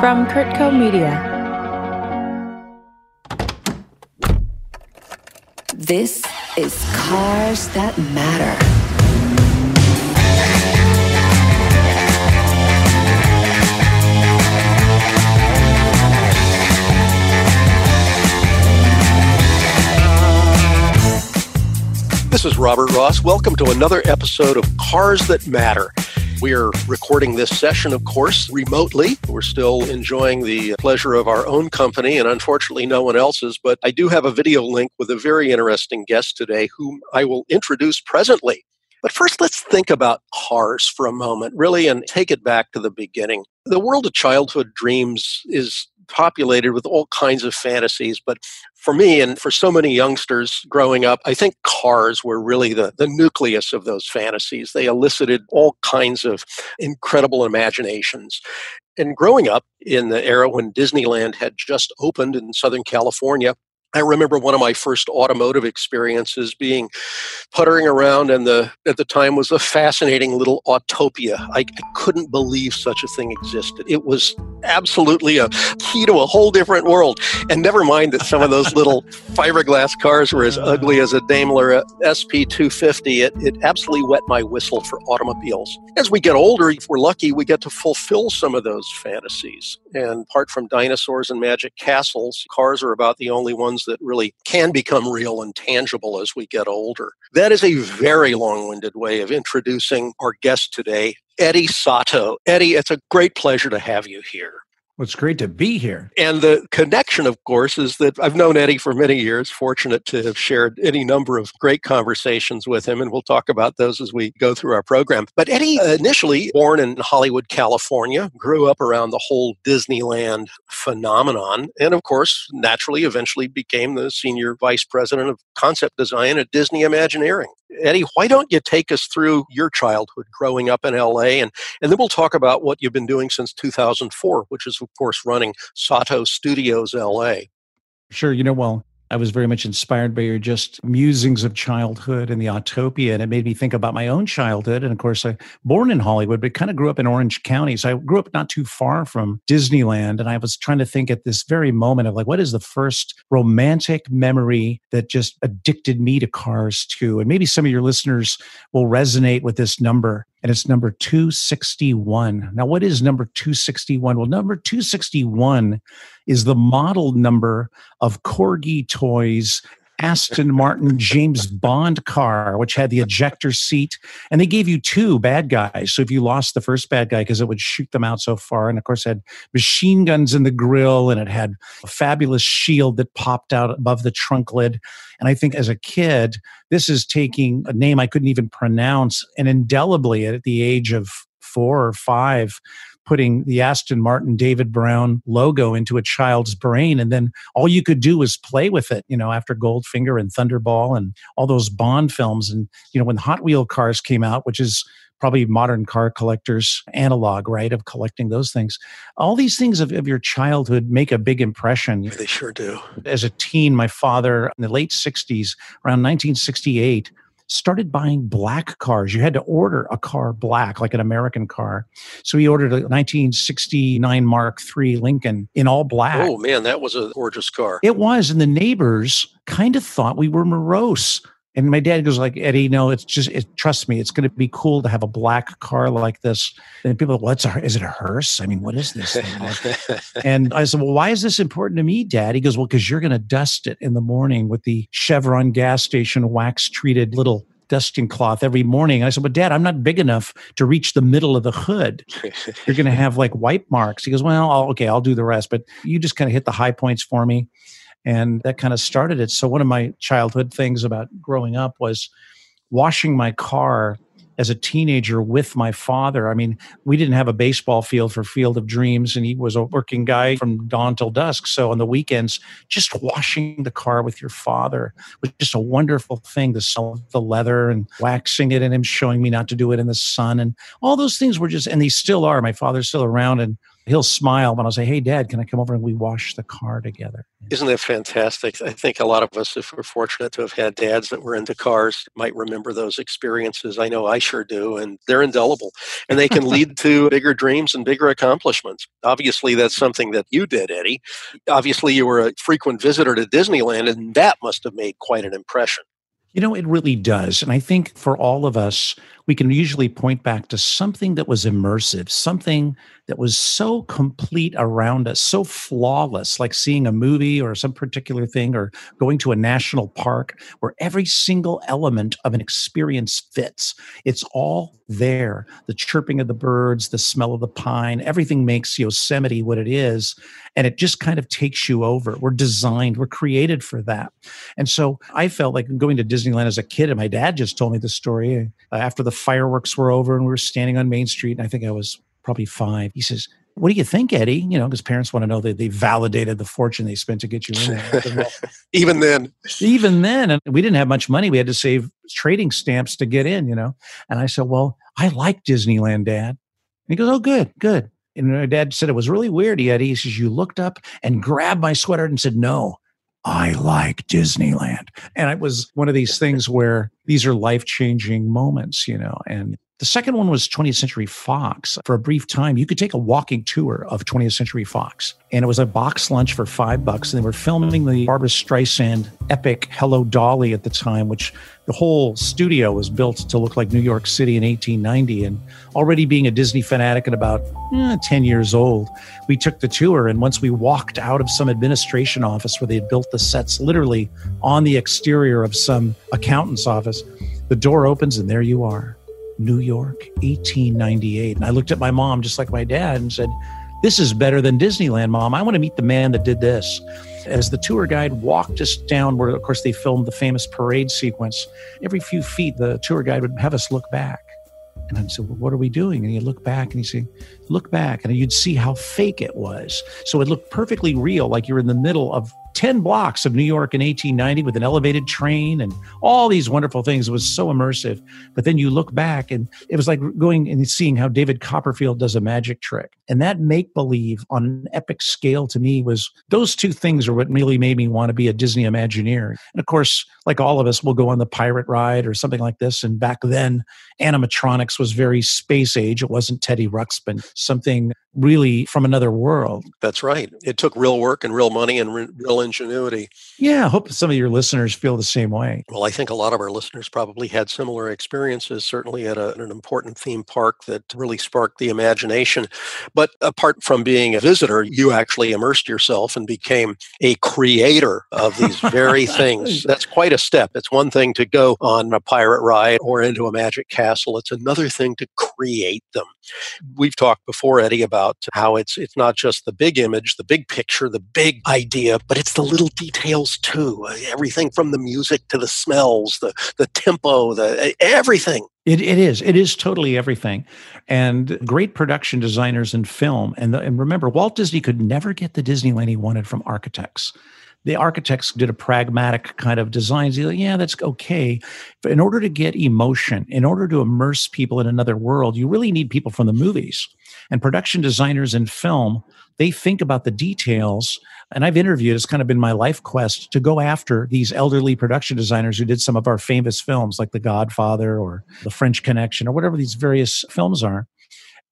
From Kurtco Media. This is Cars That Matter. This is Robert Ross. Welcome to another episode of Cars That Matter. We are recording this session, of course, remotely. We're still enjoying the pleasure of our own company and unfortunately no one else's, but I do have a video link with a very interesting guest today whom I will introduce presently. But first, let's think about cars for a moment, really, and take it back to the beginning. The world of childhood dreams is populated with all kinds of fantasies. But for me and for so many youngsters growing up, I think cars were really the, the nucleus of those fantasies. They elicited all kinds of incredible imaginations. And growing up in the era when Disneyland had just opened in Southern California, I remember one of my first automotive experiences being puttering around, and the at the time was a fascinating little Autopia. I, I, couldn't believe such a thing existed. It was absolutely a key to a whole different world. And never mind that some of those little fiberglass cars were as ugly as a uh. Daimler uh, SP 250. It, it absolutely wet my whistle for automobiles. As we get older, if we're lucky, we get to fulfill some of those fantasies. And apart from dinosaurs and magic castles, cars are about the only ones that really can become real and tangible as we get older. That is a very long winded way of introducing our guest today, Eddie Sotto. Eddie, it's a great pleasure to have you here. It's great to be here. And the connection, of course, is that I've known Eddie for many years, fortunate to have shared any number of great conversations with him, and we'll talk about those as we go through our program. But Eddie, uh, initially born in Hollywood, California, grew up around the whole Disneyland phenomenon, and of course, naturally, eventually became the senior vice president of concept design at Disney Imagineering. Eddie, why don't you take us through your childhood growing up in LA? And, and then we'll talk about what you've been doing since 2004, which is, of course, running Sato Studios LA. Sure. You know, well, I was very much inspired by your just musings of childhood and the Autopia. And it made me think about my own childhood. And of course, I born in Hollywood, but kind of grew up in Orange County. So I grew up not too far from Disneyland. And I was trying to think at this very moment of like, what is the first romantic memory that just addicted me to cars too? And maybe some of your listeners will resonate with this number and it's number 261. Now, what is number 261? Well, number 261 is the model number of Corgi Toys Aston Martin James Bond car, which had the ejector seat. And they gave you two bad guys. So if you lost the first bad guy, because it would shoot them out so far, and of course, had machine guns in the grill and it had a fabulous shield that popped out above the trunk lid. And I think as a kid, this is taking a name I couldn't even pronounce and indelibly at the age of four or five putting the Aston Martin David Brown logo into a child's brain. And then all you could do was play with it, you know, after Goldfinger and Thunderball and all those Bond films. And, you know, when Hot Wheel cars came out, which is probably modern car collectors analog right of collecting those things all these things of, of your childhood make a big impression they sure do as a teen my father in the late 60s around 1968 started buying black cars. You had to order a car black, like an American car. So he ordered a 1969 Mark III Lincoln in all black. Oh, man, that was a gorgeous car. It was. And the neighbors kind of thought we were morose. And my dad goes like, Eddie, no, it's just, it, trust me, it's going to be cool to have a black car like this. And people, what's a, is it a hearse? I mean, what is this? and I said, well, why is this important to me, Dad? He goes, well, because you're going to dust it in the morning with the Chevron gas station wax treated little dusting cloth every morning. I said, but Dad, I'm not big enough to reach the middle of the hood. You're going to have like wipe marks. He goes, well, I'll, okay, I'll do the rest, but you just kind of hit the high points for me and that kind of started it so one of my childhood things about growing up was washing my car as a teenager with my father. I mean, we didn't have a baseball field for Field of Dreams, and he was a working guy from dawn till dusk. So on the weekends, just washing the car with your father was just a wonderful thing. The smell of the leather and waxing it, and him showing me not to do it in the sun, and all those things were just, and they still are. My father's still around, and he'll smile when I'll say, Hey, dad, can I come over and we wash the car together? Isn't that fantastic? I think a lot of us, if we're fortunate to have had dads that were into cars, might remember those experiences. I know I sure do, and they're indelible. And they can lead to bigger dreams and bigger accomplishments. Obviously, that's something that you did, Eddie. Obviously, you were a frequent visitor to Disneyland, and that must have made quite an impression. You know, it really does. And I think for all of us, we can usually point back to something that was immersive, something that was so complete around us, so flawless, like seeing a movie or some particular thing or going to a national park where every single element of an experience fits. It's all there. The chirping of the birds, the smell of the pine, everything makes Yosemite what it is. And it just kind of takes you over. We're designed, we're created for that. And so I felt like going to Disneyland as a kid, and my dad just told me the story uh, after the fireworks were over and we were standing on Main Street. And I think I was probably five. He says, what do you think, Eddie? You know, because parents want to know that they validated the fortune they spent to get you in there. even then. Even then. And we didn't have much money. We had to save trading stamps to get in, you know. And I said, Well, I like Disneyland, Dad. And he goes, Oh, good, good. And my dad said it was really weird, Eddie. He says, You looked up and grabbed my sweater and said, No, I like Disneyland. And it was one of these things where these are life changing moments, you know. And the second one was 20th Century Fox. For a brief time, you could take a walking tour of 20th Century Fox. And it was a box lunch for five bucks. And they were filming the Barbra Streisand epic Hello Dolly at the time, which the whole studio was built to look like New York City in 1890. And already being a Disney fanatic at about eh, 10 years old, we took the tour. And once we walked out of some administration office where they had built the sets literally on the exterior of some accountant's office, the door opens and there you are New York, 1898. And I looked at my mom, just like my dad, and said, This is better than Disneyland, mom. I want to meet the man that did this. As the tour guide walked us down, where of course they filmed the famous parade sequence, every few feet the tour guide would have us look back. And I'd say, well, what are we doing? And you look back and you say, look back. And you'd see how fake it was. So it looked perfectly real, like you're in the middle of 10 blocks of New York in 1890 with an elevated train and all these wonderful things. It was so immersive. But then you look back and it was like going and seeing how David Copperfield does a magic trick. And that make believe on an epic scale to me was those two things are what really made me want to be a Disney Imagineer. And of course, like all of us, we'll go on the pirate ride or something like this. And back then, animatronics was very space age. It wasn't Teddy Ruxpin, something really from another world. That's right. It took real work and real money and re- real ingenuity. Yeah, I hope some of your listeners feel the same way. Well, I think a lot of our listeners probably had similar experiences, certainly at, a, at an important theme park that really sparked the imagination. But apart from being a visitor, you actually immersed yourself and became a creator of these very things. That's quite a step. It's one thing to go on a pirate ride or into a magic castle, it's another thing to create them. We've talked before, Eddie, about how it's it's not just the big image, the big picture, the big idea, but it's the little details too. Uh, everything from the music to the smells, the the tempo, the everything. It, it is. It is totally everything. And great production designers in film. And, the, and remember, Walt Disney could never get the Disneyland he wanted from architects the architects did a pragmatic kind of design. Like, yeah, that's okay. But in order to get emotion, in order to immerse people in another world, you really need people from the movies. And production designers in film, they think about the details. And I've interviewed, it's kind of been my life quest to go after these elderly production designers who did some of our famous films like The Godfather or The French Connection or whatever these various films are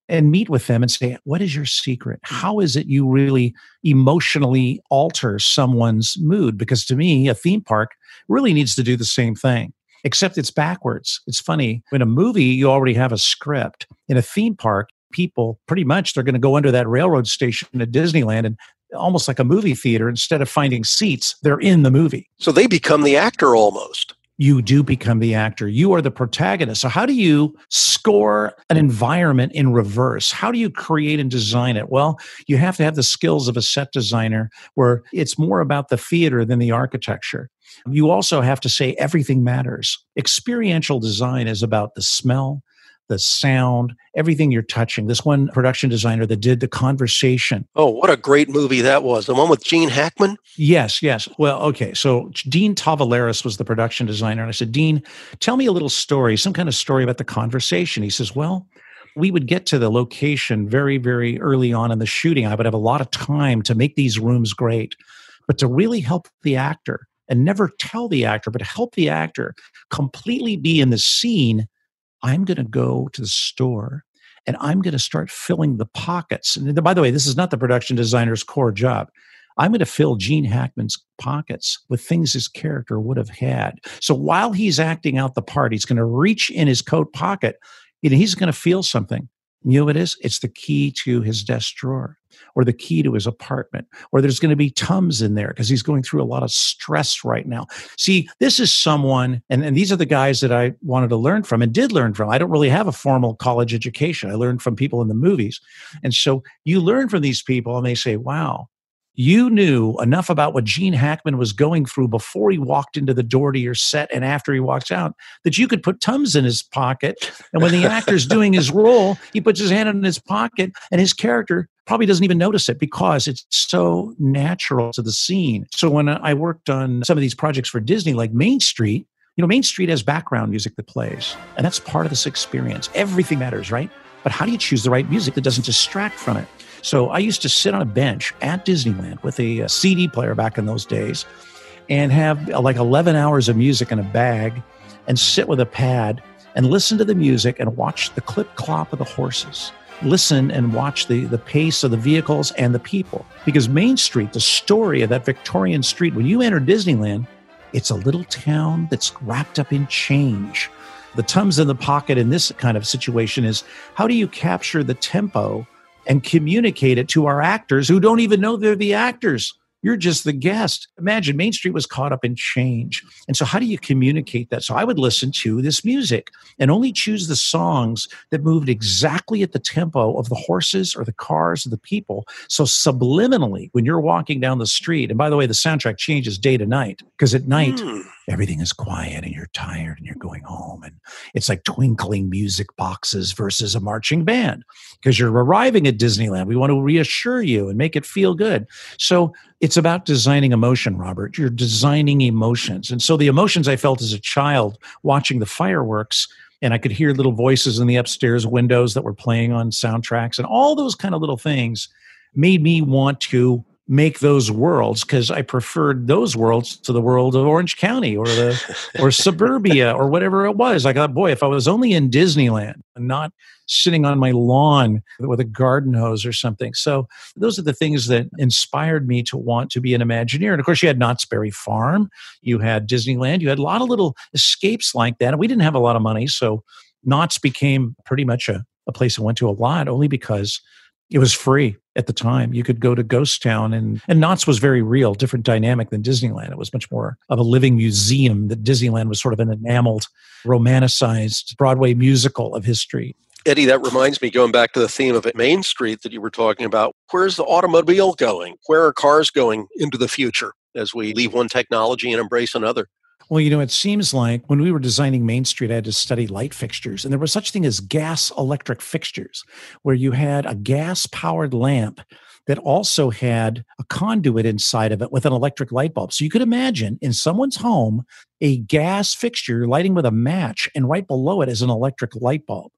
and meet with them and say, What is your secret? How is it you really emotionally alter someone's mood? Because to me, a theme park really needs to do the same thing, except it's backwards. It's funny. In a movie, you already have a script. In a theme park, people pretty much they're going to go under that railroad station at Disneyland and almost like a movie theater instead of finding seats they're in the movie so they become the actor almost you do become the actor. You are the protagonist. So, how do you score an environment in reverse? How do you create and design it? Well, you have to have the skills of a set designer where it's more about the theater than the architecture. You also have to say everything matters. Experiential design is about the smell, the sound, everything you're touching. This one production designer that did the conversation. Oh, what a great movie that was. The one with Gene Hackman? Yes, yes. Well, okay. So Dean Tavoularis was the production designer. And I said, Dean, tell me a little story, some kind of story about the conversation. He says, Well, we would get to the location very, very early on in the shooting. I would have a lot of time to make these rooms great, but to really help the actor and never tell the actor, but help the actor completely be in the scene. I'm going to go to the store and I'm going to start filling the pockets. And by the way, this is not the production designer's core job. I'm going to fill Gene Hackman's pockets with things his character would have had. So while he's acting out the part, he's going to reach in his coat pocket and he's going to feel something. You know what it is? It's the key to his desk drawer or the key to his apartment, or there's going to be Tums in there because he's going through a lot of stress right now. See, this is someone, and, and these are the guys that I wanted to learn from and did learn from. I don't really have a formal college education. I learned from people in the movies. And so you learn from these people and they say, wow, you knew enough about what Gene Hackman was going through before he walked into the door to your set and after he walks out that you could put Tums in his pocket. And when the actor's doing his role, he puts his hand in his pocket and his character probably doesn't even notice it because it's so natural to the scene. So when I worked on some of these projects for Disney, like Main Street, you know, Main Street has background music that plays, and that's part of this experience. Everything matters, right? But how do you choose the right music that doesn't distract from it? So I used to sit on a bench at Disneyland with a, a CD player back in those days and have uh, like 11 hours of music in a bag and sit with a pad and listen to the music and watch the clip clop of the horses. Listen and watch the, the pace of the vehicles and the people. Because Main Street, the story of that Victorian street, when you enter Disneyland, it's a little town that's wrapped up in change. The Tums in the pocket in this kind of situation is how do you capture the tempo and communicate it to our actors who don't even know they're the actors. You're just the guest. Imagine Main Street was caught up in change. And so, how do you communicate that? So, I would listen to this music and only choose the songs that moved exactly at the tempo of the horses or the cars or the people. So, subliminally, when you're walking down the street, and by the way, the soundtrack changes day to night because at night, mm everything is quiet and you're tired and you're going home. And it's like twinkling music boxes versus a marching band because you're arriving at disneyland. We want to reassure you and make it feel good. So it's about designing emotion robert. You're designing emotions. And so the emotions i felt as a child watching the fireworks and i could hear little voices in the upstairs windows that were playing on soundtracks and all those kind of little things made me want to make those worlds because I preferred those worlds to the world of Orange County or the or suburbia or whatever it was. I thought, boy, if I was only in Disneyland and not sitting on my lawn with a garden hose or something. So those are the things that inspired me to want to be an Imagineer. And of course, you had Knott's Berry Farm, you had Disneyland, you had a lot of little escapes like that. And we didn't have a lot of money, so Knott's became pretty much a, a place I went to a lot, only because it was free at the time. You could go to Ghost Town and and Knott's was very real, different dynamic than Disneyland. It was much more of a living museum. That Disneyland was sort of an enameled, romanticized Broadway musical of history. Eddie, that reminds me, going back to the theme of Main Street that you were talking about, where's the automobile going? Where are cars going into the future as we leave one technology and embrace another? Well, you know, it seems like when we were designing Main Street, I had to study light fixtures, and there was such thing as gas electric fixtures, where you had a gas powered lamp that also had a conduit inside of it with an electric light bulb. So you could imagine in someone's home a gas fixture lighting with a match, and right below it is an electric light bulb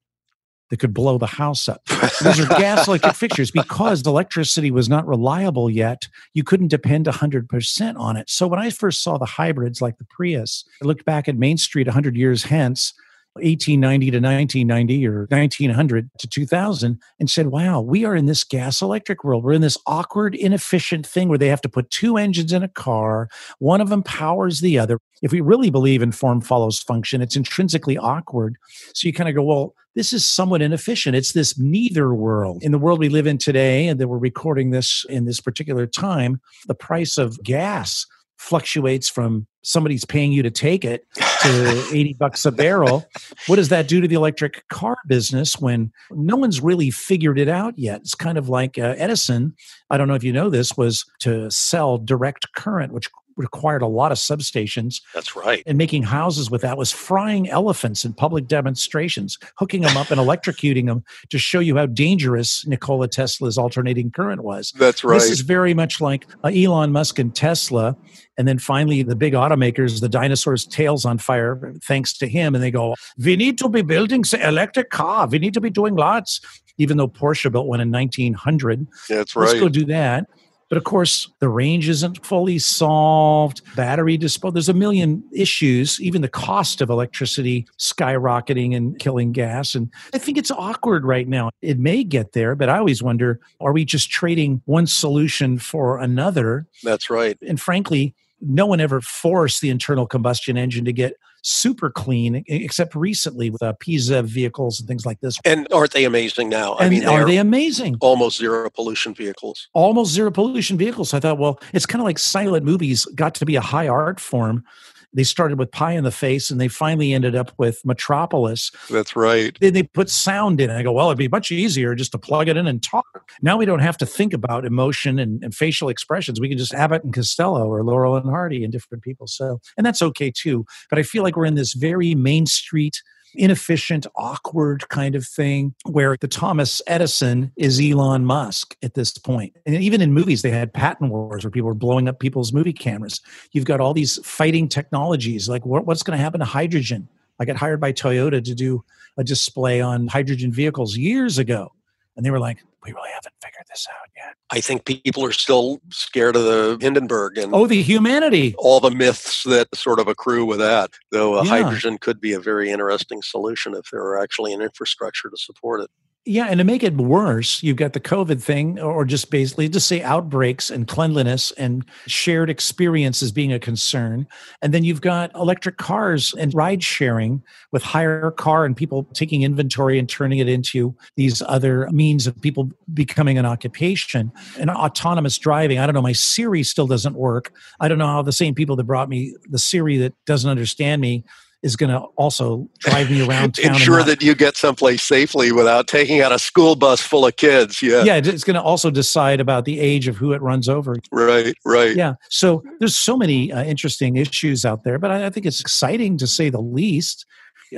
that could blow the house up. These are gas electric fixtures because the electricity was not reliable yet. You couldn't depend 100% on it. So when I first saw the hybrids like the Prius, I looked back at Main Street 100 years hence 1890 to 1990 or 1900 to 2000 and said, wow, we are in this gas electric world. We're in this awkward, inefficient thing where they have to put two engines in a car. One of them powers the other. If we really believe in form follows function, it's intrinsically awkward. So you kind of go, well, this is somewhat inefficient. It's this neither world. In the world we live in today, and that we're recording this in this particular time, the price of gas fluctuates from somebody's paying you to take it to 80 bucks a barrel. What does that do to the electric car business when no one's really figured it out yet? It's kind of like uh, Edison, I don't know if you know this, was to sell direct current, which required a lot of substations. That's right. And making houses with that was frying elephants in public demonstrations, hooking them up and electrocuting them to show you how dangerous Nikola Tesla's alternating current was. That's right. This is very much like uh, Elon Musk and Tesla. And then finally, the big automakers, the dinosaurs' tails on fire, thanks to him. And they go, We need to be building electric car. We need to be doing lots. Even though Porsche built one in 1900. That's right. Let's go do that. But of course, the range isn't fully solved. Battery disposal, there's a million issues. Even the cost of electricity skyrocketing and killing gas. And I think it's awkward right now. It may get there, but I always wonder are we just trading one solution for another? That's right. And frankly, no one ever forced the internal combustion engine to get super clean, except recently with uh, PZEV vehicles and things like this. And aren't they amazing now? I and mean, are they amazing? Almost zero pollution vehicles. Almost zero pollution vehicles. I thought, well, it's kind of like silent movies got to be a high art form they started with Pie in the Face and they finally ended up with Metropolis. That's right. Then they put sound in. I go, well, it'd be much easier just to plug it in and talk. Now we don't have to think about emotion and, and facial expressions. We can just Abbott and Costello or Laurel and Hardy and different people. So, and that's okay too. But I feel like we're in this very Main Street inefficient, awkward kind of thing where the Thomas Edison is Elon Musk at this point. And even in movies, they had patent wars where people were blowing up people's movie cameras. You've got all these fighting technologies like what, what's going to happen to hydrogen? I got hired by Toyota to do a display on hydrogen vehicles years ago. And they were like, we really haven't figured this out yet. I think people are still scared of the Hindenburg and oh, the humanity, all the myths that sort of accrue with that. Though yeah. hydrogen could be a very interesting solution if there were actually an infrastructure to support it. Yeah, and to make it worse, you've got the COVID thing, or just basically just say outbreaks and cleanliness and shared experiences being a concern. And then you've got electric cars and ride sharing with hire car and people taking inventory and turning it into these other means of people becoming an occupation. And autonomous driving, I don't know, my Siri still doesn't work. I don't know how the same people that brought me the Siri that doesn't understand me is going to also drive me around town. Ensure not, that you get someplace safely without taking out a school bus full of kids. Yeah. Yeah. It's going to also decide about the age of who it runs over. Right. Right. Yeah. So there's so many uh, interesting issues out there, but I, I think it's exciting to say the least.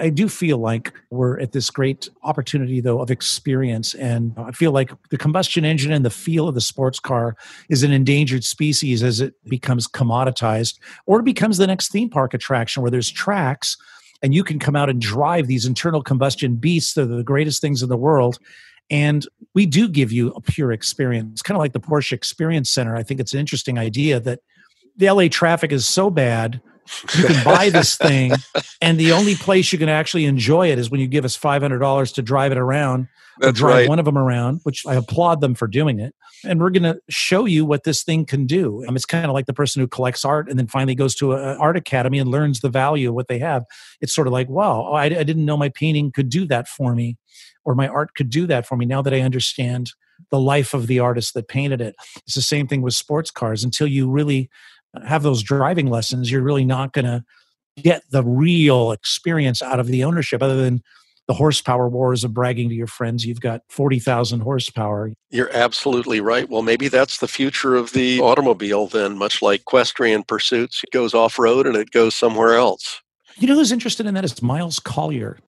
I do feel like we're at this great opportunity, though, of experience. And I feel like the combustion engine and the feel of the sports car is an endangered species as it becomes commoditized or it becomes the next theme park attraction where there's tracks and you can come out and drive these internal combustion beasts that are the greatest things in the world. And we do give you a pure experience, it's kind of like the Porsche Experience Center. I think it's an interesting idea that the LA traffic is so bad you can buy this thing, and the only place you can actually enjoy it is when you give us five hundred dollars to drive it around. That's drive right. one of them around, which I applaud them for doing it. And we're going to show you what this thing can do. Um, it's kind of like the person who collects art and then finally goes to an art academy and learns the value of what they have. It's sort of like, wow, I, I didn't know my painting could do that for me, or my art could do that for me. Now that I understand the life of the artist that painted it. It's the same thing with sports cars. Until you really have those driving lessons, you're really not going to get the real experience out of the ownership other than the horsepower wars of bragging to your friends you've got 40,000 horsepower. You're absolutely right. Well, maybe that's the future of the automobile then, much like equestrian pursuits. It goes off road and it goes somewhere else. You know who's interested in that is Miles Collier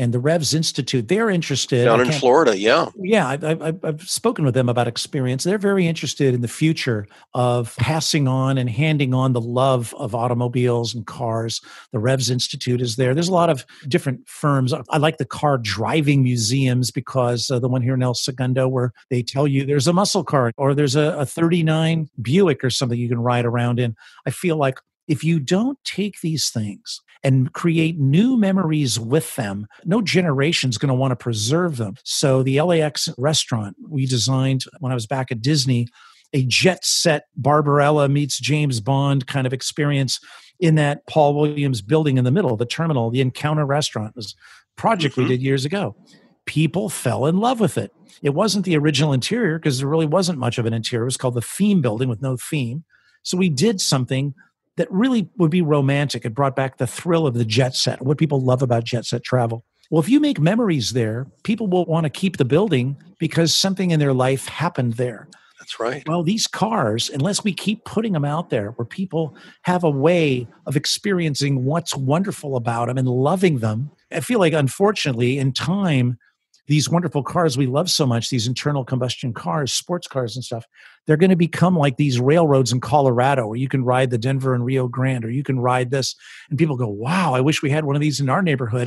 and the Revs Institute. They're interested down in Florida. Yeah, yeah. I've, I've, I've, spoken with them about experience. They're very interested in the future of passing on and handing on the love of automobiles and cars. The Revs Institute is there. There's a lot of different firms. I like the car driving museums because uh, the one here in El Segundo, where they tell you there's a muscle car or there's a, a 39 Buick or something you can ride around in. I feel like if you don't take these things and create new memories with them, no generation's going to want to preserve them. So the LAX restaurant we designed when I was back at Disney, a jet set Barbarella meets James Bond kind of experience in that Paul Williams building in the middle, the terminal, the Encounter restaurant was project mm-hmm. we did years ago. People fell in love with it. It wasn't the original interior because there really wasn't much of an interior. It was called the theme building with no theme. So we did something that really would be romantic. It brought back the thrill of the jet set, what people love about jet set travel. Well, if you make memories there, people will want to keep the building because something in their life happened there. That's right. Well, these cars, unless we keep putting them out there where people have a way of experiencing what's wonderful about them and loving them, I feel like unfortunately in time, these wonderful cars we love so much, these internal combustion cars, sports cars and stuff, they're going to become like these railroads in Colorado where you can ride the Denver and Rio Grande or you can ride this. And people go, wow, I wish we had one of these in our neighborhood.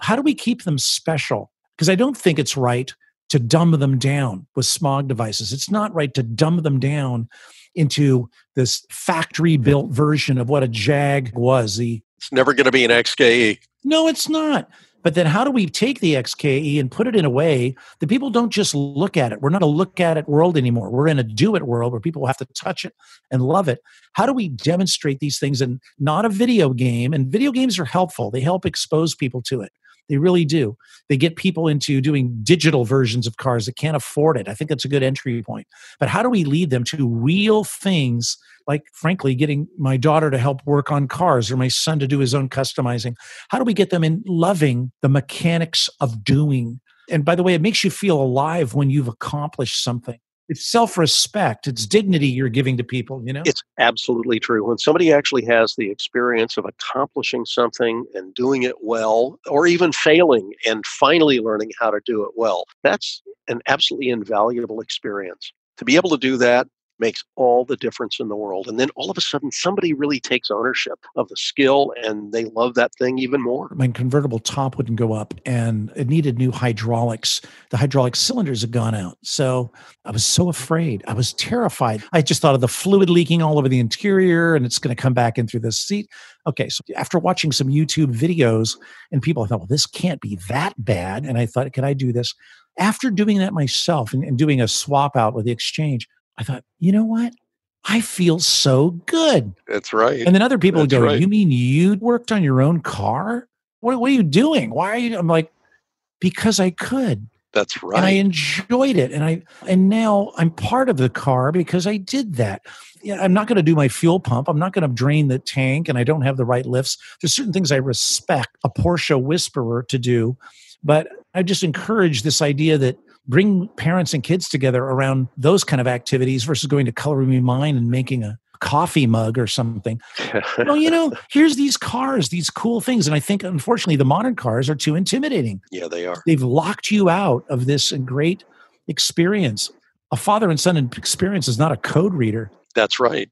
How do we keep them special? Because I don't think it's right to dumb them down with smog devices. It's not right to dumb them down into this factory built version of what a Jag was. The it's never going to be an XKE. No, it's not. But then how do we take the XKE and put it in a way that people don't just look at it? We're not a look at it world anymore. We're in a do it world where people have to touch it and love it. How do we demonstrate these things in not a video game? And video games are helpful, they help expose people to it. They really do. They get people into doing digital versions of cars that can't afford it. I think that's a good entry point. But how do we lead them to real things like, frankly, getting my daughter to help work on cars or my son to do his own customizing? How do we get them in loving the mechanics of doing? And by the way, it makes you feel alive when you've accomplished something it's self-respect it's dignity you're giving to people you know? It's absolutely true. When somebody actually has the experience of accomplishing something and doing it well or even failing and finally learning how to do it well that's an absolutely invaluable experience. To be able to do that makes all the difference in the world. And then all of a sudden, somebody really takes ownership of the skill and they love that thing even more. My convertible top wouldn't go up and it needed new hydraulics. The hydraulic cylinders had gone out. So I was so afraid. I was terrified. I just thought of the fluid leaking all over the interior and it's going to come back in through the seat. Okay, so after watching some YouTube videos and people, I thought, well, this can't be that bad. And I thought, can I do this? After doing that myself and, and doing a swap out with the exchange, I thought, you know what? I feel so good. That's right. And then other people That's would go, right. You mean you worked on your own car? What, what are you doing? Why are you? I'm like, because I could. That's right. And I enjoyed it. And I and now I'm part of the car because I did that. Yeah, I'm not going to do my fuel pump. I'm not going to drain the tank and I don't have the right lifts. There's certain things I respect a Porsche whisperer to do, but I just encourage this idea that bring parents and kids together around those kind of activities versus going to Color Me Mine and making a coffee mug or something. well, you know, here's these cars, these cool things. And I think, unfortunately, the modern cars are too intimidating. yeah, they are. They've locked you out of this great experience. A father and son experience is not a code reader, That's right.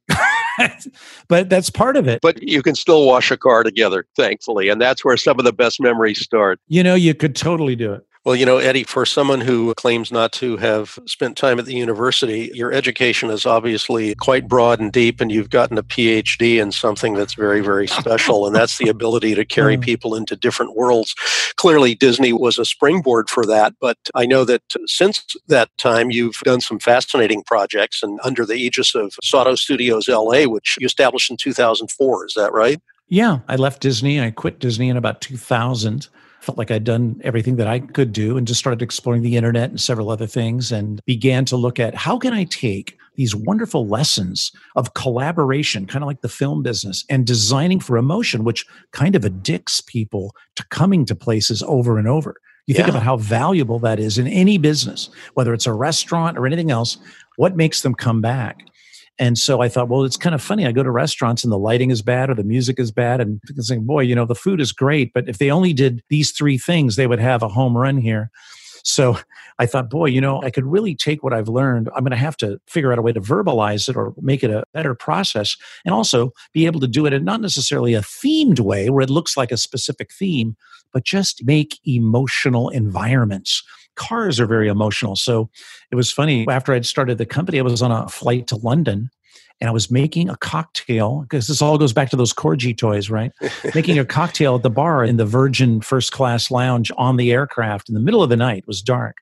but that's part of it. But you can still wash a car together, thankfully. And that's where some of the best memories start. You know, you could totally do it. Well, you know, Eddie, for someone who claims not to have spent time at the university, your education is obviously quite broad and deep, and you've gotten a PhD in something that's very, very special, and that's the ability to carry Mm. people into different worlds. Clearly, Disney was a springboard for that, but I know that since that time, you've done some fascinating projects, and under the aegis of Sotto Studios LA, which you established in 2004. Is that right? Yeah, I left Disney. I quit Disney in about 2000. Felt like I'd done everything that I could do and just started exploring the internet and several other things and began to look at how can I take these wonderful lessons of collaboration, kind of like the film business, and designing for emotion, which kind of addicts people to coming to places over and over. You think Yeah. about how valuable that is in any business, whether it's a restaurant or anything else, what makes them come back? And so I thought, well, it's kind of funny. I go to restaurants and the lighting is bad or the music is bad. And people saying, boy, you know, the food is great. But if they only did these three things, they would have a home run here. So I thought, boy, you know, I could really take what I've learned. I'm going to have to figure out a way to verbalize it or make it a better process and also be able to do it in not necessarily a themed way where it looks like a specific theme, but just make emotional environments. Cars are very emotional. So it was funny. After I'd started the company, I was on a flight to London and I was making a cocktail because this all goes back to those Corgi toys, right? making a cocktail at the bar in the Virgin first class lounge on the aircraft in the middle of the night. It was dark.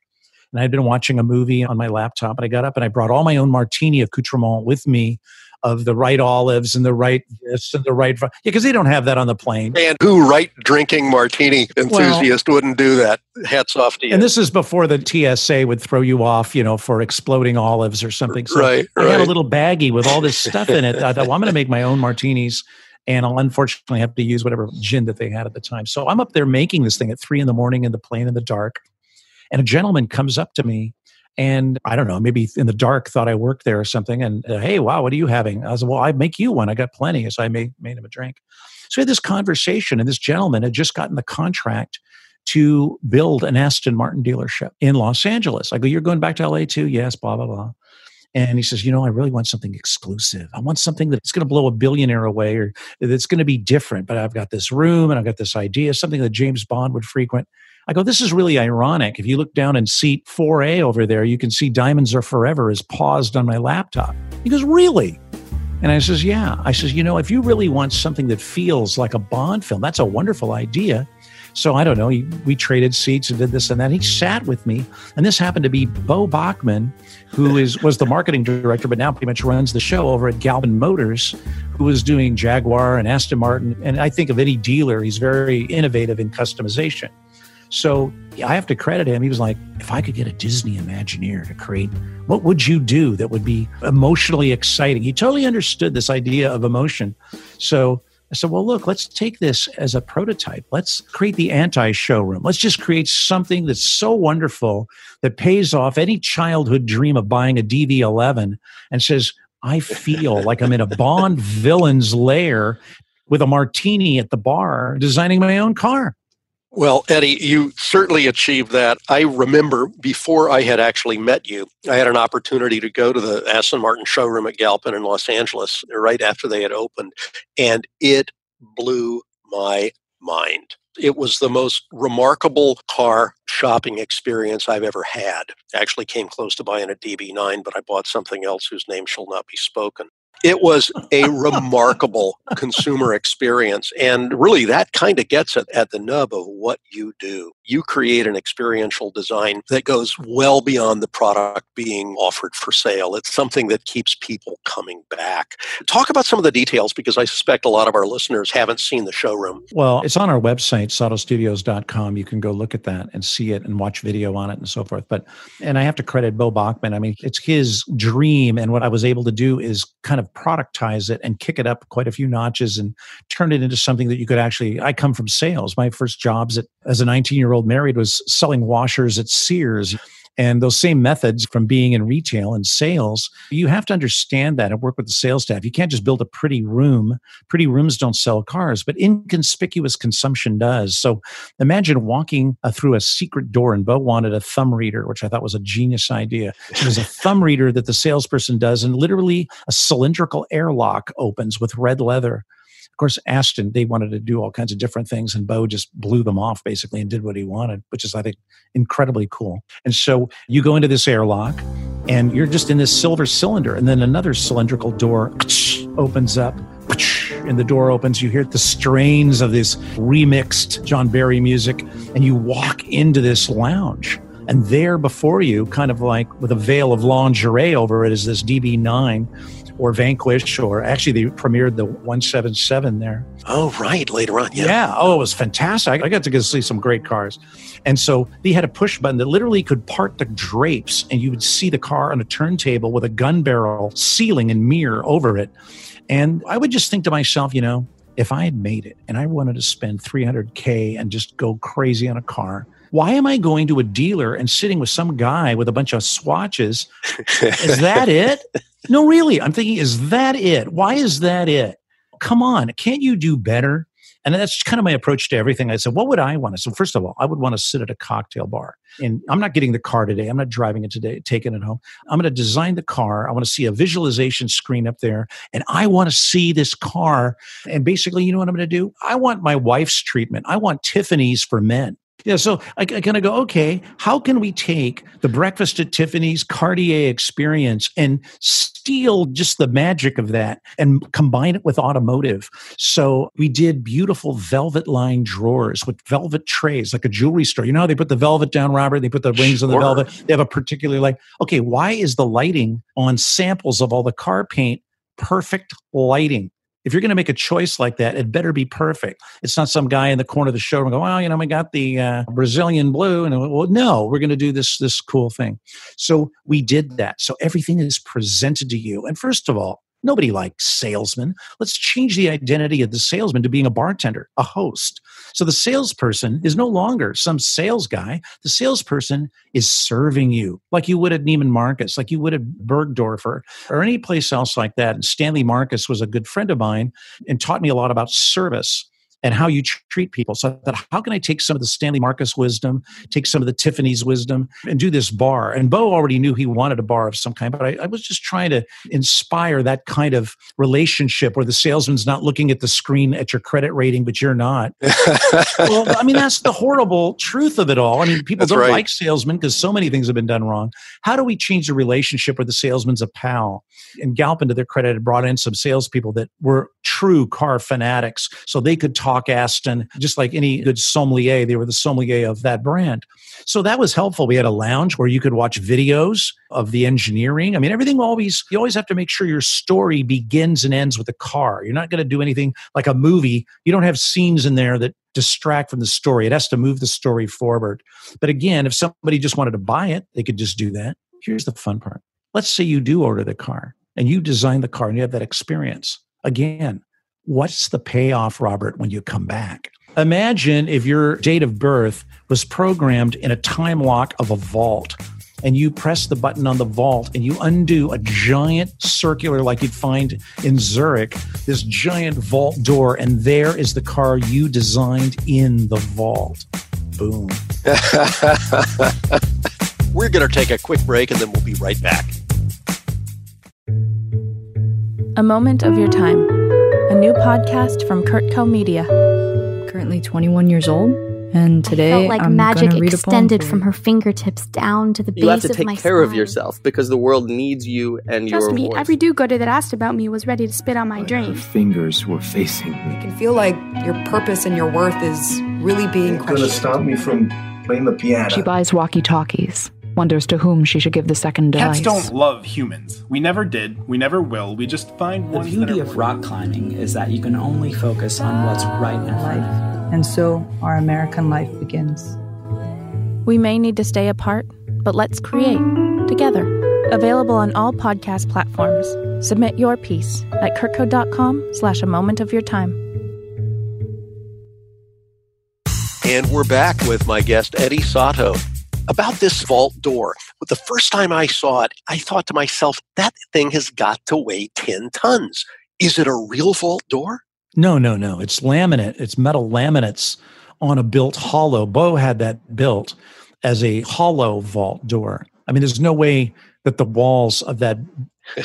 And I'd been watching a movie on my laptop, and I got up and I brought all my own martini accoutrement with me of the right olives and the right this and the right. Yeah, because they don't have that on the plane. And who right drinking martini enthusiast wouldn't do that? Hats off to you. And this is before the TSA would throw you off, you know, for exploding olives or something. So right, I had a little baggie with all this stuff in it. I thought, well, I'm going to make my own martinis. And I'll unfortunately have to use whatever gin that they had at the time. So I'm up there making this thing at three in the morning in the plane in the dark. And a gentleman comes up to me And I don't know, maybe in the dark thought I worked there or something. And uh, hey, wow, what are you having? I was well, I make you one. I got plenty, so I made made him a drink. So we had this conversation, and this gentleman had just gotten the contract to build an Aston Martin dealership in Los Angeles. I go, you're going back to LA too? Yes, blah blah blah. And he says, you know, I really want something exclusive. I want something that's going to blow a billionaire away or that's going to be different. But I've got this room and I've got this idea, something that James Bond would frequent. I go, this is really ironic. If you look down in seat 4A over there, you can see Diamonds Are Forever is paused on my laptop. He goes, really? And I says, yeah. I says, you know, if you really want something that feels like a Bond film, that's a wonderful idea. So I don't know. He, we traded seats and did this and that. He sat with me, and this happened to be Beau Boeckmann, who is was the marketing director, but now pretty much runs the show over at Galpin Motors, who was doing Jaguar and Aston Martin. And I think of any dealer, he's very innovative in customization. So I have to credit him. He was like, if I could get a Disney Imagineer to create, what would you do that would be emotionally exciting? He totally understood this idea of emotion. So I said, well, look, let's take this as a prototype. Let's create the anti showroom. Let's just create something that's so wonderful that pays off any childhood dream of buying a DB11 and says, I feel like I'm in a Bond villain's lair with a martini at the bar designing my own car. Well, Eddie, you certainly achieved that. I remember before I had actually met you, I had an opportunity to go to the Aston Martin showroom at Galpin in Los Angeles right after they had opened, and it blew my mind. It was the most remarkable car shopping experience I've ever had. I actually came close to buying a DB9, but I bought something else whose name shall not be spoken it was a remarkable consumer experience. And really, that kind of gets at, at the nub of what you do. You create an experiential design that goes well beyond the product being offered for sale. It's something that keeps people coming back. Talk about some of the details because I suspect a lot of our listeners haven't seen the showroom. Well, it's on our website, sottostudios.com. You can go look at that and see it and watch video on it and so forth. But, and I have to credit Beau Boeckmann. I mean, it's his dream. And what I was able to do is kind of productize it and kick it up quite a few notches and turn it into something that you could actually. I come from sales. My first jobs at, as a 19 year old married was selling washers at Sears. And those same methods from being in retail and sales, you have to understand that and work with the sales staff. You can't just build a pretty room. Pretty rooms don't sell cars, but inconspicuous consumption does. So imagine walking uh, through a secret door, and Beau wanted a thumb reader, which I thought was a genius idea. It was a thumb reader that the salesperson does, and literally a cylindrical airlock opens with red leather of course, Aston, they wanted to do all kinds of different things, and Beau just blew them off basically and did what he wanted, which is, I think, incredibly cool. And so you go into this airlock and you're just in this silver cylinder, and then another cylindrical door opens up and the door opens. You hear the strains of this remixed John Barry music, and you walk into this lounge. And there before you, kind of like with a veil of lingerie over it, is this DB9 or Vanquish, or actually they premiered the One-77 there. Oh, right, later on, yeah. Yeah, oh, it was fantastic. I got to go see some great cars. And so they had a push button that literally could part the drapes, and you would see the car on a turntable with a gun barrel ceiling and mirror over it. And I would just think to myself, you know, if I had made it and I wanted to spend 300K and just go crazy on a car, why am I going to a dealer and sitting with some guy with a bunch of swatches? Is that it? No, really. I'm thinking, is that it? Why is that it? Come on. Can't you do better? And that's kind of my approach to everything. I said, what would I want to? So, first of all, I would want to sit at a cocktail bar. And I'm not getting the car today. I'm not driving it today, taking it home. I'm going to design the car. I want to see a visualization screen up there. And I want to see this car. And basically, you know what I'm going to do? I want my wife's treatment. I want Tiffany's for men. Yeah, so I, I kind of go, okay, how can we take the breakfast at Tiffany's Cartier experience and steal just the magic of that and combine it with automotive? So we did beautiful velvet lined drawers with velvet trays, like a jewelry store. You know how they put the velvet down, Robert? They put the rings sure. on the velvet. They have a particular like, okay, why is the lighting on samples of all the car paint perfect lighting? If you're going to make a choice like that, it better be perfect. It's not some guy in the corner of the showroom go, well, you know, we got the uh, Brazilian blue, and well, no, we're going to do this this cool thing. So we did that. So everything is presented to you, and first of all, Nobody likes salesmen. Let's change the identity of the salesman to being a bartender, a host. So the salesperson is no longer some sales guy. The salesperson is serving you like you would at Neiman Marcus, like you would at Bergdorfer or any place else like that. And Stanley Marcus was a good friend of mine and taught me a lot about service and how you treat people. So that how can I take some of the Stanley Marcus wisdom, take some of the Tiffany's wisdom, and do this bar? And Beau already knew he wanted a bar of some kind, but I, I was just trying to inspire that kind of relationship where the salesman's not looking at the screen at your credit rating, but you're not. well, I mean, that's the horrible truth of it all. I mean, people That's don't right. like salesmen because so many things have been done wrong. How do we change the relationship where the salesman's a pal? And Galpin, to their credit, had brought in some salespeople that were true car fanatics, so they could talk Aston just like any good sommelier. They were the sommelier of that brand. So that was helpful. We had a lounge where you could watch videos of the engineering. I mean, everything always, you always have to make sure your story begins and ends with the car. You're not going to do anything like a movie. You don't have scenes in there that distract from the story. It has to move the story forward. But again, if somebody just wanted to buy it, they could just do that. Here's the fun part. Let's say you do order the car and you design the car and you have that experience. Again, what's the payoff, Robert, when you come back? Imagine if your date of birth was programmed in a time lock of a vault and you press the button on the vault and you undo a giant circular like you'd find in Zurich, this giant vault door, and there is the car you designed in the vault. Boom. We're going to take a quick break and then we'll be right back. A Moment of Your Time, a new podcast from CurtCo Media. Currently 21 years old, and today I felt like I'm magic gonna read a poem extended for from you. her fingertips down to the base of my You have to take my care of yourself because the world needs you and your voice. Trust your me, voice. every do-gooder that asked about me was ready to spit on my Her dream. fingers were facing me. You can feel like your purpose and your worth is really being It's gonna stop me from playing the piano. She buys walkie talkies, wonders to whom she should give the second Cats device. don't love humans. We never did. We never will. We just find The ones beauty that are of rock climbing is that you can only focus on what's right in front of you. And so our American life begins. We may need to stay apart, but let's create together. Available on all podcast platforms. Submit your piece at curtco.com slash a moment of your time. And we're back with my guest, Eddie Sotto. About this vault door. But the first time I saw it, I thought to myself, that thing has got to weigh 10 tons. Is it a real vault door? No, no, no. It's laminate. It's metal laminates on a built hollow. Beau had that built as a hollow vault door. I mean, there's no way that the walls of that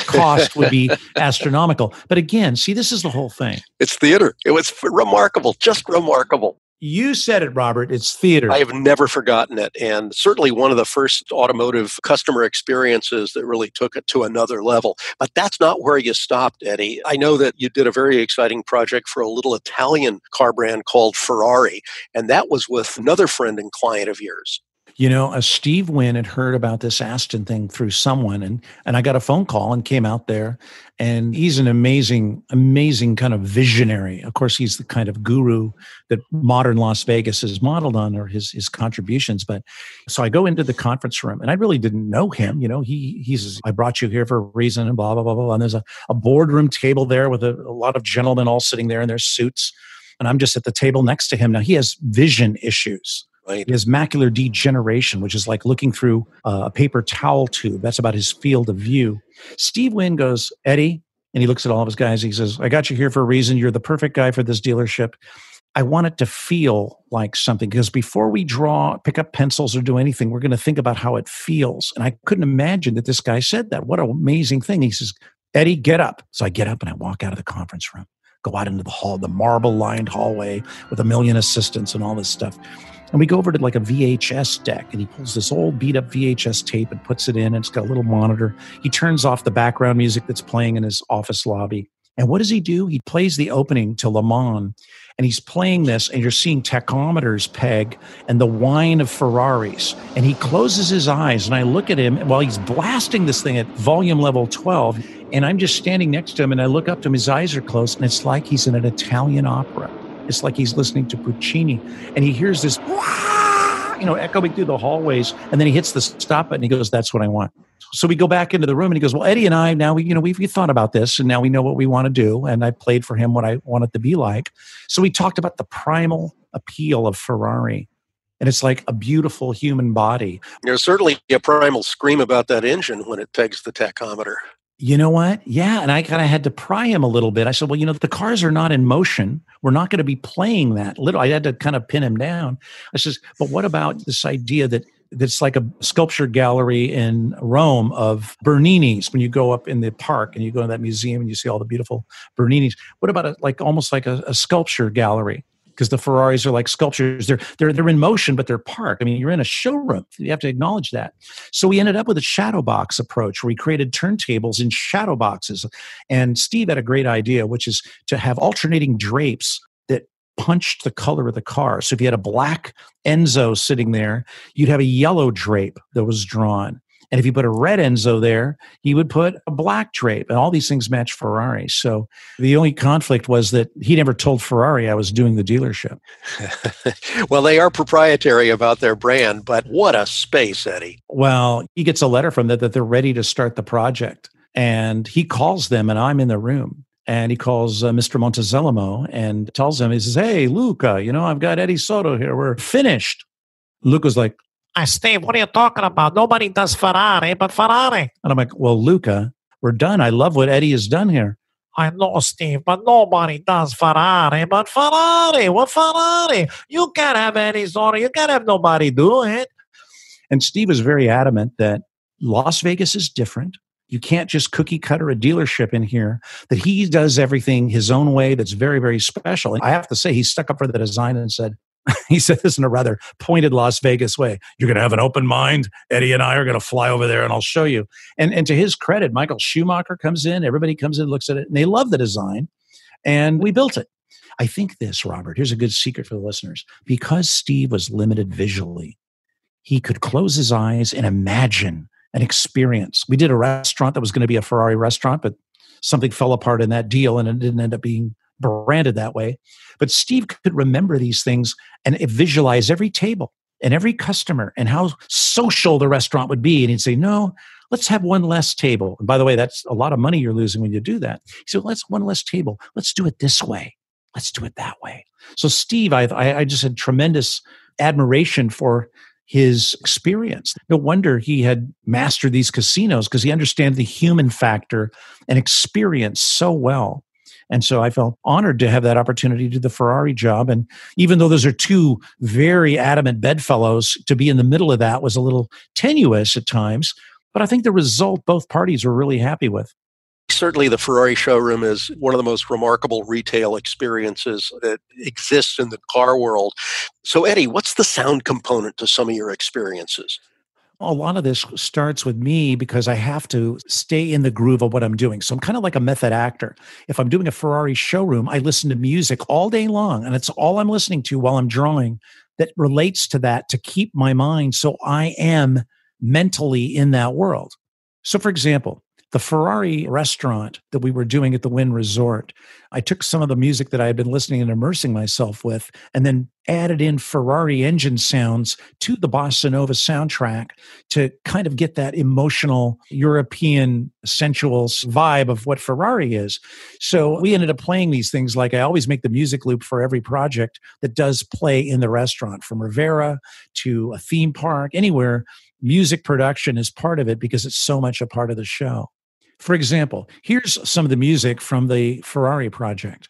cost would be astronomical. But again, see, this is the whole thing. It's theater. It was remarkable, just remarkable. You said it, Robert. It's theater. I have never forgotten it. And certainly one of the first automotive customer experiences that really took it to another level. But that's not where you stopped, Eddie. I know that you did a very exciting project for a little Italian car brand called Ferrari. And that was with another friend and client of yours. You know, a Steve Wynn had heard about this Aston thing through someone, and and I got a phone call and came out there, and he's an amazing, amazing kind of visionary. Of course, he's the kind of guru that modern Las Vegas is modeled on, or his his contributions. But so I go into the conference room, and I really didn't know him. You know, he he says, "I brought you here for a reason," and blah blah blah blah. And there's a, a boardroom table there with a, a lot of gentlemen all sitting there in their suits, and I'm just at the table next to him. Now he has vision issues. Right. Has macular degeneration, which is like looking through a paper towel tube. That's about his field of view. Steve Wynn goes, Eddie, and he looks at all of his guys. He says, I got you here for a reason. You're the perfect guy for this dealership. I want it to feel like something because before we draw, pick up pencils or do anything, we're going to think about how it feels. And I couldn't imagine that this guy said that. What an amazing thing. He says, Eddie, get up. So I get up and I walk out of the conference room, go out into the hall, the marble lined hallway with a million assistants and all this stuff. And we go over to like a VHS deck, and he pulls this old beat up VHS tape and puts it in, and it's got a little monitor. He turns off the background music that's playing in his office lobby. And what does he do? He plays the opening to Le Mans, and he's playing this, and you're seeing tachometers peg and the whine of Ferraris. And he closes his eyes, and I look at him while he's blasting this thing at volume level 12. And I'm just standing next to him, and I look up to him, his eyes are closed, and it's like he's in an Italian opera. It's like he's listening to Puccini, and he hears this, you know, echoing through the hallways, and then he hits the stop button. He goes, "That's what I want." So we go back into the room and he goes, Well, Eddie and I, now we, you know, we've, we thought about this and now we know what we want to do. And I played for him what I want it to be like. So we talked about the primal appeal of Ferrari. And it's like a beautiful human body. There's certainly a primal scream about that engine when it pegs the tachometer. You know what? Yeah. And I kind of had to pry him a little bit. I said, well, you know, the cars are not in motion. We're not going to be playing that little. I had to kind of pin him down. I says, but what about this idea that that's like a sculpture gallery in Rome of Bernini's. When you go up in the park and you go to that museum and you see all the beautiful Bernini's. What about a, like almost like a, a sculpture gallery? Because the Ferraris are like sculptures. They're they're they're in motion, but they're parked. I mean, you're in a showroom. You have to acknowledge that. So we ended up with a shadow box approach where we created turntables in shadow boxes. And Steve had a great idea, which is to have alternating drapes that punched the color of the car. So if you had a black Enzo sitting there, you'd have a yellow drape that was drawn. And if you put a red Enzo there, he would put a black drape. And all these things match Ferrari. So the only conflict was that he never told Ferrari I was doing the dealership. well, they are proprietary about their brand, but what a space, Eddie. Well, he gets a letter from them that they're ready to start the project. And he calls them, and I'm in the room and he calls uh, Mr. Montezemolo and tells him, he says, Hey, Luca, you know, I've got Eddie Sotto here. We're finished. Luca's like, Hey, Steve, what are you talking about? Nobody does Ferrari but Ferrari. And I'm like, Well, Luca, we're done. I love what Eddie has done here. I know, Steve, but nobody does Ferrari but Ferrari. What Ferrari? You can't have Eddie Sotto. You can't have nobody do it. And Steve is very adamant that Las Vegas is different. You can't just cookie cutter a dealership in here. That he does everything his own way. That's very very special. And I have to say, he stuck up for the design and said. he said this in a rather pointed Las Vegas way. You're going to have an open mind. Eddie and I are going to fly over there and I'll show you. And, and to his credit, Michael Schumacher comes in, everybody comes in, looks at it, and they love the design. And we built it. I think this, Robert, here's a good secret for the listeners. Because Steve was limited visually, he could close his eyes and imagine an experience. We did a restaurant that was going to be a Ferrari restaurant, but something fell apart in that deal and it didn't end up being branded that way. But Steve could remember these things and visualize every table and every customer and how social the restaurant would be. And he'd say, No, let's have one less table. And by the way, that's a lot of money you're losing when you do that. He said, Let's one less table. Let's do it this way. Let's do it that way. So, Steve, I, I just had tremendous admiration for his experience. No wonder he had mastered these casinos because he understands the human factor and experience so well. And so I felt honored to have that opportunity to do the Ferrari job. And even though those are two very adamant bedfellows, to be in the middle of that was a little tenuous at times. But I think the result both parties were really happy with. Certainly, the Ferrari showroom is one of the most remarkable retail experiences that exists in the car world. So, Eddie, what's the sound component to some of your experiences? A lot of this starts with me because I have to stay in the groove of what I'm doing. So I'm kind of like a method actor. If I'm doing a Ferrari showroom, I listen to music all day long, and it's all I'm listening to while I'm drawing that relates to that to keep my mind so I am mentally in that world. So, for example, the Ferrari restaurant that we were doing at the Wynn Resort, I took some of the music that I had been listening and immersing myself with, and then added in Ferrari engine sounds to the Bossa Nova soundtrack to kind of get that emotional European sensual vibe of what Ferrari is. So we ended up playing these things like I always make the music loop for every project that does play in the restaurant, from Rivera to a theme park, anywhere. Music production is part of it because it's so much a part of the show. For example, here's some of the music from the Ferrari project.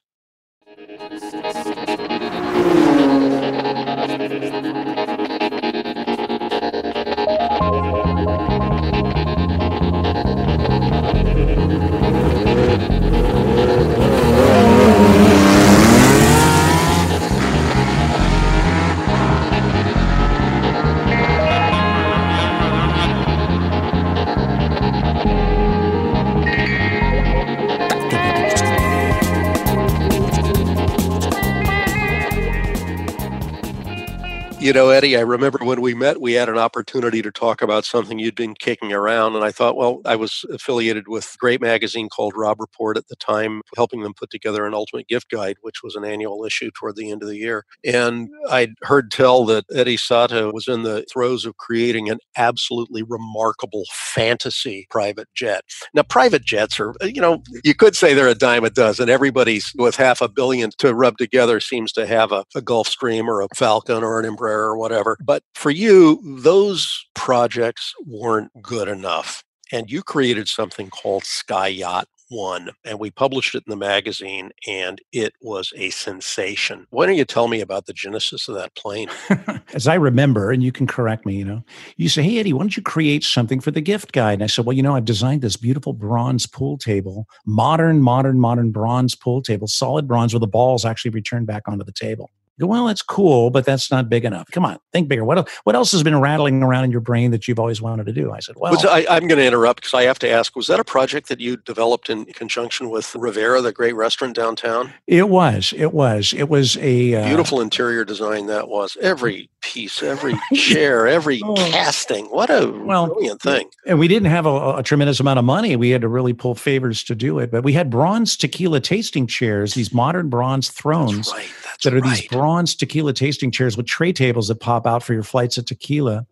You know, Eddie, I remember when we met, we had an opportunity to talk about something you'd been kicking around. And I thought, well, I was affiliated with a great magazine called Rob Report at the time, helping them put together an ultimate gift guide, which was an annual issue toward the end of the year. And I'd heard tell that Eddie Sotto was in the throes of creating an absolutely remarkable fantasy private jet. Now, private jets are, you know, you could say they're a dime a dozen. Everybody's with half a billion to rub together seems to have a, a Gulfstream or a Falcon or an Embraer or whatever. But for you, those projects weren't good enough. And you created something called Sky Yacht one, and we published it in the magazine, and it was a sensation. Why don't you tell me about the genesis of that plane? As I remember, and you can correct me, you know, you say, Hey, Eddie, why don't you create something for the gift guide? And I said, Well, you know, I've designed this beautiful bronze pool table, modern, modern, modern bronze pool table, solid bronze where the balls actually return back onto the table go, well, that's cool, but that's not big enough. Come on, think bigger. What, what else has been rattling around in your brain that you've always wanted to do? I said, well, I, am going to interrupt because I have to ask, was that a project that you developed in conjunction with Rivera, the great restaurant downtown? It was. It was. It was a uh, beautiful interior design that was. Every piece, every chair, every oh. casting. What a well, brilliant thing. And we didn't have a, a tremendous amount of money. We had to really pull favors to do it. But we had bronze tequila tasting chairs, these modern bronze thrones. Right. That's that are right. these bronze tequila tasting chairs with tray tables that pop out for your flights of tequila.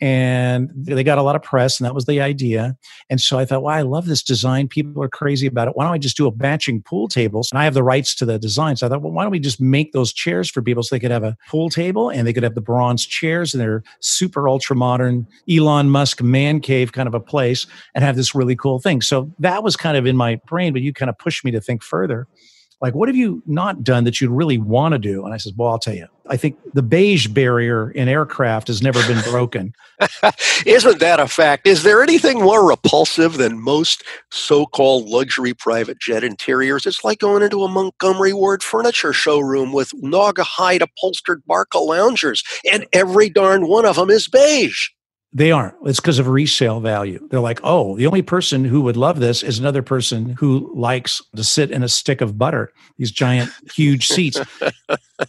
And they got a lot of press, and that was the idea. And so I thought, well, I love this design. People are crazy about it. Why don't I just do a matching pool tables? And I have the rights to the design. So I thought, well, why don't we just make those chairs for people so they could have a pool table and they could have the bronze chairs and they're super ultra modern Elon Musk man cave kind of a place and have this really cool thing. So that was kind of in my brain, but you kind of pushed me to think further like what have you not done that you'd really want to do? And i said well i'll tell you. I think the beige barrier in aircraft has never been broken. Isn't that a fact? Is there anything more repulsive than most so-called luxury private jet interiors? It's like going into a montgomery ward furniture showroom with Naugahyde upholstered Barcaloungers and every darn one of them is beige they aren't. It's because of resale value. They're like, oh, the only person who would love this is another person who likes to sit in a stick of butter, these giant, huge seats.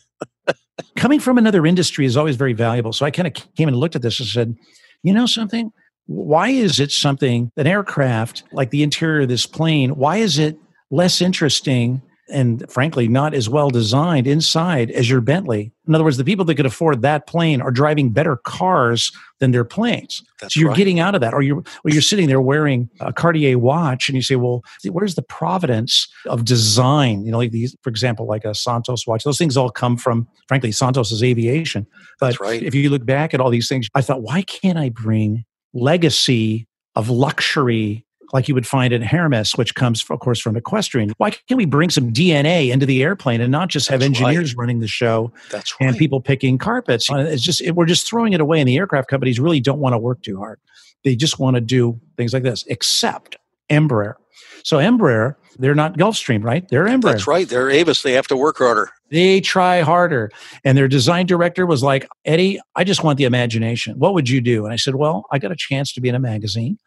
Coming from another industry is always very valuable. So I kind of came and looked at this and said, you know something? Why is it something, an aircraft like the interior of this plane, why is it less interesting and frankly not as well designed inside as your Bentley. In other words, the people that could afford that plane are driving better cars than their planes. That's so you're right. getting out of that, or you're or you're sitting there wearing a Cartier watch, and you say, "Well, where's the providence of design?" You know, like these, for example, like a Santos watch. Those things all come from, frankly, Santos's aviation. But right. if you look back at all these things, I thought, why can't I bring legacy of luxury like you would find in Hermes, which comes, of course, from equestrian. Why can't we bring some DNA into the airplane and not just have That's engineers right. running the show That's right. and people picking carpets? Uh, it's just it, we're just throwing it away, and the aircraft companies really don't want to work too hard. They just want to do things like this, except Embraer. So Embraer, they're not Gulfstream, right? They're Embraer. That's right. They're Avis. They have to work harder. They try harder. And their design director was like, Eddie, I just want the imagination. What would you do? And I said, Well, I got a chance to be in a magazine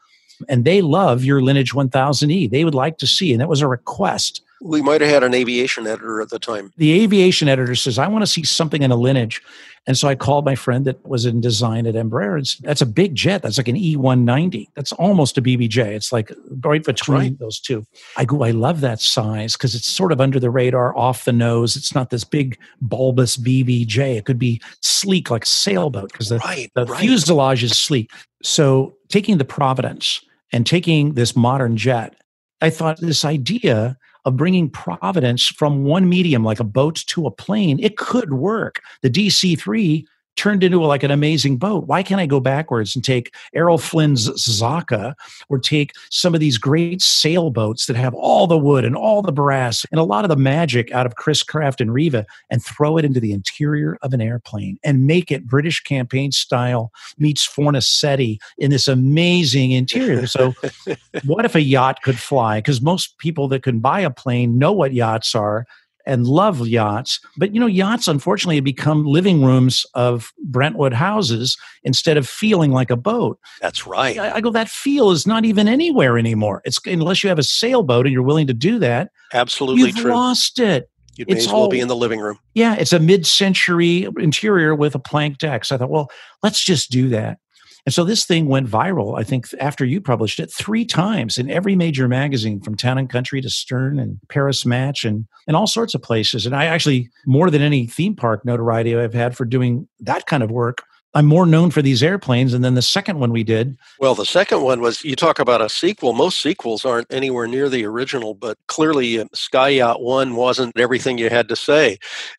and they love your Lineage 1000E. They would like to see, and that was a request. We might have had an aviation editor at the time. The aviation editor says, I want to see something in a Lineage. And so I called my friend that was in design at Embraer. And that's a big jet. That's like an E190. That's almost a BBJ. It's like right between right. those two. I go, I love that size because it's sort of under the radar, off the nose. It's not this big bulbous BBJ. It could be sleek like a sailboat because the, right, the right. fuselage is sleek. So taking the Providence and taking this modern jet, I thought this idea of bringing providence from one medium like a boat to a plane it could work. The dc3 turned into like an amazing boat. Why can't i go backwards and take errol flynn's Zaca or take some of these great sailboats that have all the wood and all the brass and a lot of the magic out of chris craft and riva and throw it into the interior of an airplane and make it british campaign style meets fornasetti in this amazing interior? So what if a yacht could fly? Because most people that can buy a plane know what yachts are and love yachts. But you know, yachts unfortunately have become living rooms of Brentwood houses instead of feeling like a boat. That's right. I, I, go, that feel is not even anywhere anymore. It's unless you have a sailboat and you're willing to do that. Absolutely true. you've true. lost it. You may It's as well all- be in the living room. Yeah, it's a mid-century interior with a plank deck. So I thought, well, let's just do that. And so this thing went viral, I think, after you published it three times in every major magazine from Town and Country to Stern and Paris Match and, and all sorts of places. And I actually, more than any theme park notoriety I've had for doing that kind of work, I'm more known for these airplanes. And then the second one we did, Well, the second one was you talk about a sequel. Most sequels aren't anywhere near the original, but clearly uh, Sky Yacht 1 wasn't everything you had to say.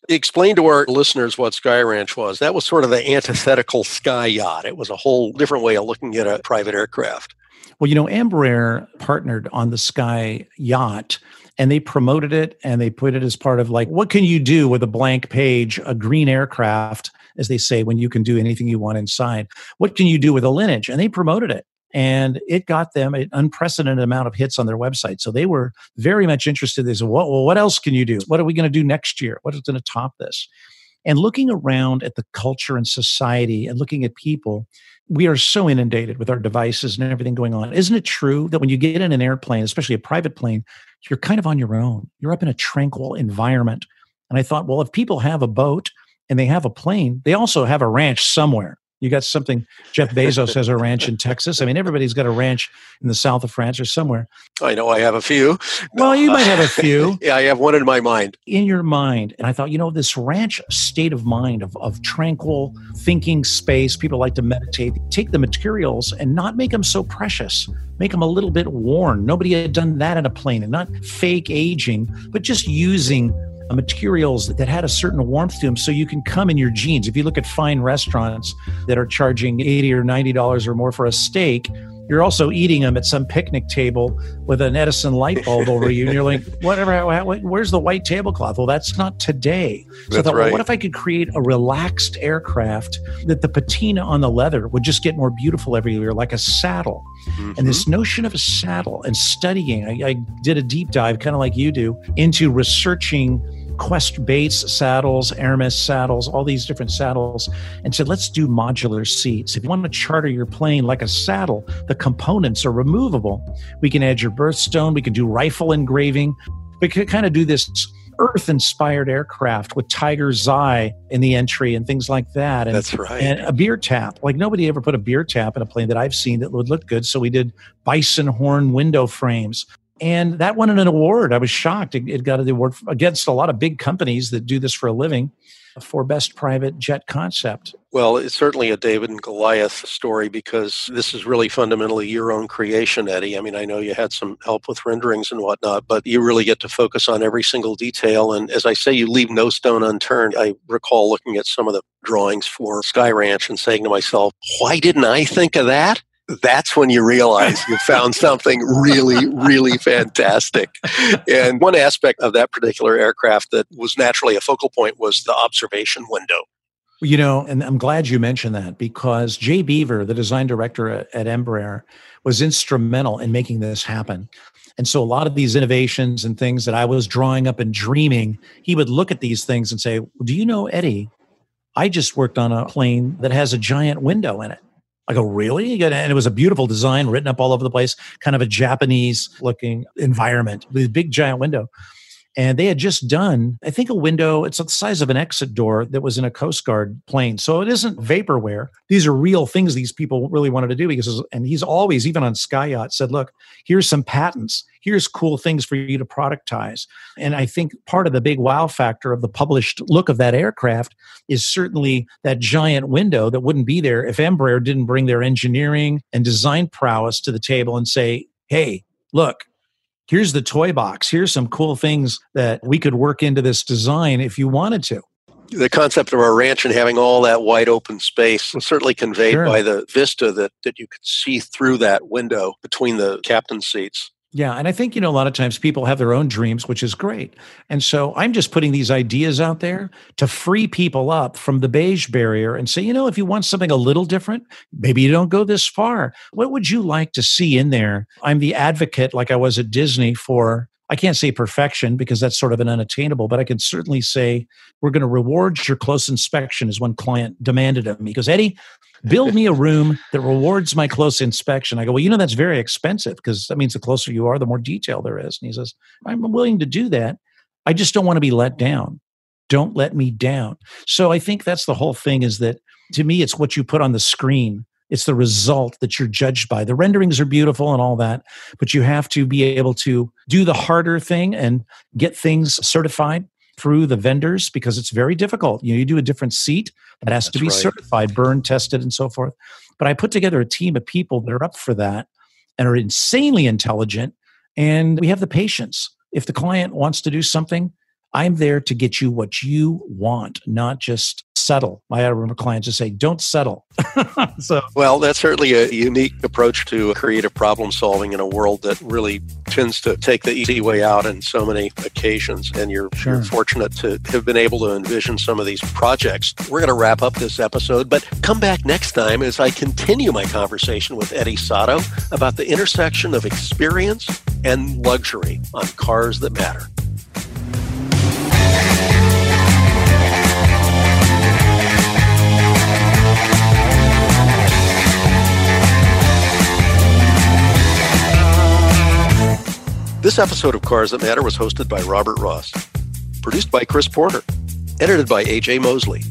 Explain to our listeners what Sky Ranch was. That was sort of the antithetical Sky Yacht. It was a whole different way of looking at a private aircraft. Well, you know, Embraer partnered on the Sky Yacht and they promoted it and they put it as part of like, what can you do with a blank page, a green aircraft, as they say, when you can do anything you want inside? What can you do with a lineage? And they promoted it. And it got them an unprecedented amount of hits on their website. So they were very much interested. They said, well, well what else can you do? What are we going to do next year? What is going to top this? And looking around at the culture and society and looking at people, we are so inundated with our devices and everything going on. Isn't it true that when you get in an airplane, especially a private plane, you're kind of on your own? You're up in a tranquil environment. And I thought, well, if people have a boat and they have a plane, they also have a ranch somewhere. You got something, Jeff Bezos has a ranch in Texas. I mean, everybody's got a ranch in the south of France or somewhere. I know I have a few. Well, you might have a few yeah, I have one in my mind. in your mind. And I thought, you know, this ranch state of mind of, of tranquil thinking space, people like to meditate, take the materials and not make them so precious, make them a little bit worn. Nobody had done that in a plane and not fake aging, but just using Uh, materials that, that had a certain warmth to them so you can come in your jeans. If you look at fine restaurants that are charging 80 or $90 or more for a steak, you're also eating them at some picnic table with an Edison light bulb over you, and you're like, "Whatever? Where's the white tablecloth?" Well, that's not today. So I That's thought, well, what if I could create a relaxed aircraft that the patina on the leather would just get more beautiful every year, like a saddle? And this mm-hmm. notion of a saddle and studying, I, I did a deep dive, kind of like you do, into researching Quest Bates saddles, Aramis saddles, all these different saddles, and said, let's do modular seats. If you want to charter your plane like a saddle, the components are removable. We can add your birthstone, we can do rifle engraving, we could kind of do this earth inspired aircraft with tiger's eye in the entry and things like that. And, That's right. And a beer tap. Like nobody ever put a beer tap in a plane that I've seen that would look good. So we did bison horn window frames. And that won an award. I was shocked. It, it got an award against a lot of big companies that do this for a living for best private jet concept. Well, it's certainly a David and Goliath story because this is really fundamentally your own creation, Eddie. I mean, I know you had some help with renderings and whatnot, but you really get to focus on every single detail. And as I say, you leave no stone unturned. I recall looking at some of the drawings for Sky Ranch and saying to myself, why didn't I think of that? That's when you realize you found something really, really fantastic. And one aspect of that particular aircraft that was naturally a focal point was the observation window. You know, and I'm glad you mentioned that because Jay Beever, the design director at, at Embraer, was instrumental in making this happen. And so a lot of these innovations and things that I was drawing up and dreaming, he would look at these things and say, Do you know, Eddie, I just worked on a plane that has a giant window in it. I go, really? And it was a beautiful design written up all over the place, kind of a Japanese looking environment with a big giant window. And they had just done, I think, a window, it's the size of an exit door that was in a Coast Guard plane. So it isn't vaporware. These are real things these people really wanted to do because, and he's always, even on Sky Yacht, said, look, here's some patents. Here's cool things for you to productize. And I think part of the big wow factor of the published look of that aircraft is certainly that giant window that wouldn't be there if Embraer didn't bring their engineering and design prowess to the table and say, hey, look, here's the toy box. Here's some cool things that we could work into this design if you wanted to. the concept of our ranch and having all that wide open space was certainly conveyed Sure. by the vista that, that you could see through that window between the captain's seats. Yeah. And I think, you know, a lot of times people have their own dreams, which is great. And so I'm just putting these ideas out there to free people up from the beige barrier and say, you know, if you want something a little different, maybe you don't go this far. What would you like to see in there? I'm the advocate, like I was at Disney, for I can't say perfection because that's sort of an unattainable, but I can certainly say we're going to reward your close inspection, as one client demanded of me. Because Eddie, build me a room that rewards my close inspection. I go, well, you know, that's very expensive because that means the closer you are, the more detail there is. And he says, I'm willing to do that. I just don't want to be let down. Don't let me down. So I think that's the whole thing is that to me, it's what you put on the screen. It's the result that you're judged by. The renderings are beautiful and all that, but you have to be able to do the harder thing and get things certified through the vendors because it's very difficult. You know, you do a different seat that has That's to be right. certified, burn tested, and so forth. But I put together a team of people that are up for that and are insanely intelligent, and we have the patience. If the client wants to do something, I'm there to get you what you want, not just settle. I remember clients just say, "Don't settle." so, well, that's certainly a unique approach to creative problem solving in a world that really tends to take the easy way out in so many occasions. And you're, sure. you're fortunate to have been able to envision some of these projects. We're going to wrap up this episode, but come back next time as I continue my conversation with Eddie Sotto about the intersection of experience and luxury on cars that matter. This episode of Cars That Matter was hosted by Robert Ross, produced by Chris Porter, edited by AJ Mosley,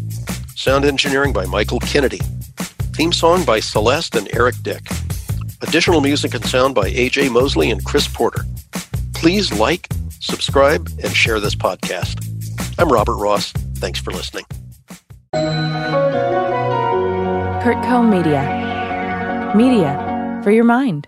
sound engineering by Michael Kennedy, theme song by Celeste and Eric Dick, additional music and sound by AJ Mosley and Chris Porter. Please like, subscribe, and share this podcast. I'm Robert Ross. Thanks for listening. CurtCo Media. Media for your mind.